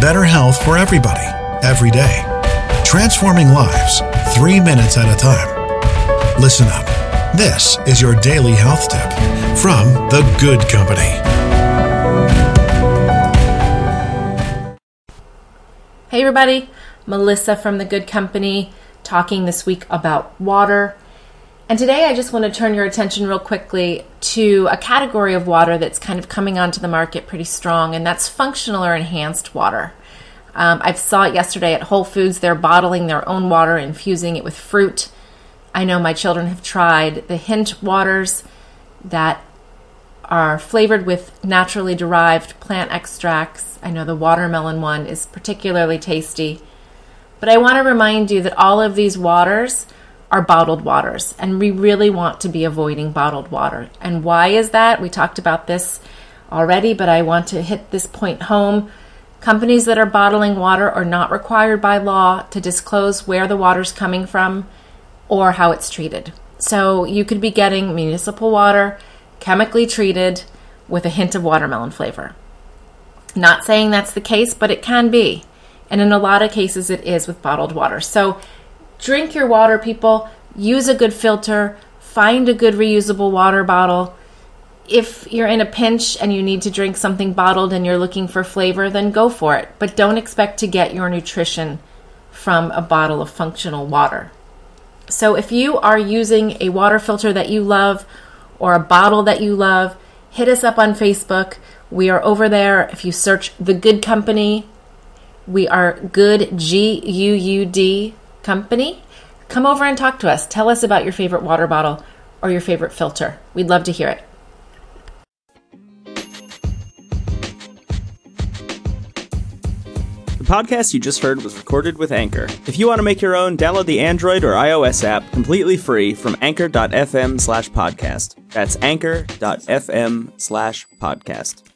better health for everybody, every day. Transforming lives, three minutes at a time. Listen up. This is your daily health tip from The Guud Company. Hey, everybody. Melissa from The Guud Company talking this week about water. And today I just want to turn your attention real quickly to a category of water that's kind of coming onto the market pretty strong, and that's functional or enhanced water. Um, I saw it yesterday at Whole Foods. They're bottling their own water, infusing it with fruit. I know my children have tried the hint waters that are flavored with naturally derived plant extracts. I know the watermelon one is particularly tasty. But I want to remind you that all of these waters are bottled waters, and we really want to be avoiding bottled water. And why is that? We talked about this already, but I want to hit this point home. Companies that are bottling water are not required by law to disclose where the water's coming from or how it's treated. So you could be getting municipal water, chemically treated, with a hint of watermelon flavor. Not saying that's the case, but it can be. And in a lot of cases, it is with bottled water. So drink your water, people. Use a good filter. Find a good reusable water bottle. If you're in a pinch and you need to drink something bottled and you're looking for flavor, then go for it. But don't expect to get your nutrition from a bottle of functional water. So if you are using a water filter that you love or a bottle that you love, hit us up on Facebook. We are over there. If you search The Guud Company, we are Good G U U D Company. Come over and talk to us. Tell us about your favorite water bottle or your favorite filter. We'd love to hear it. The podcast you just heard was recorded with Anchor. If you want to make your own, download the Android or iOS app completely free from anchor.fm slash podcast. That's anchor.fm slash podcast.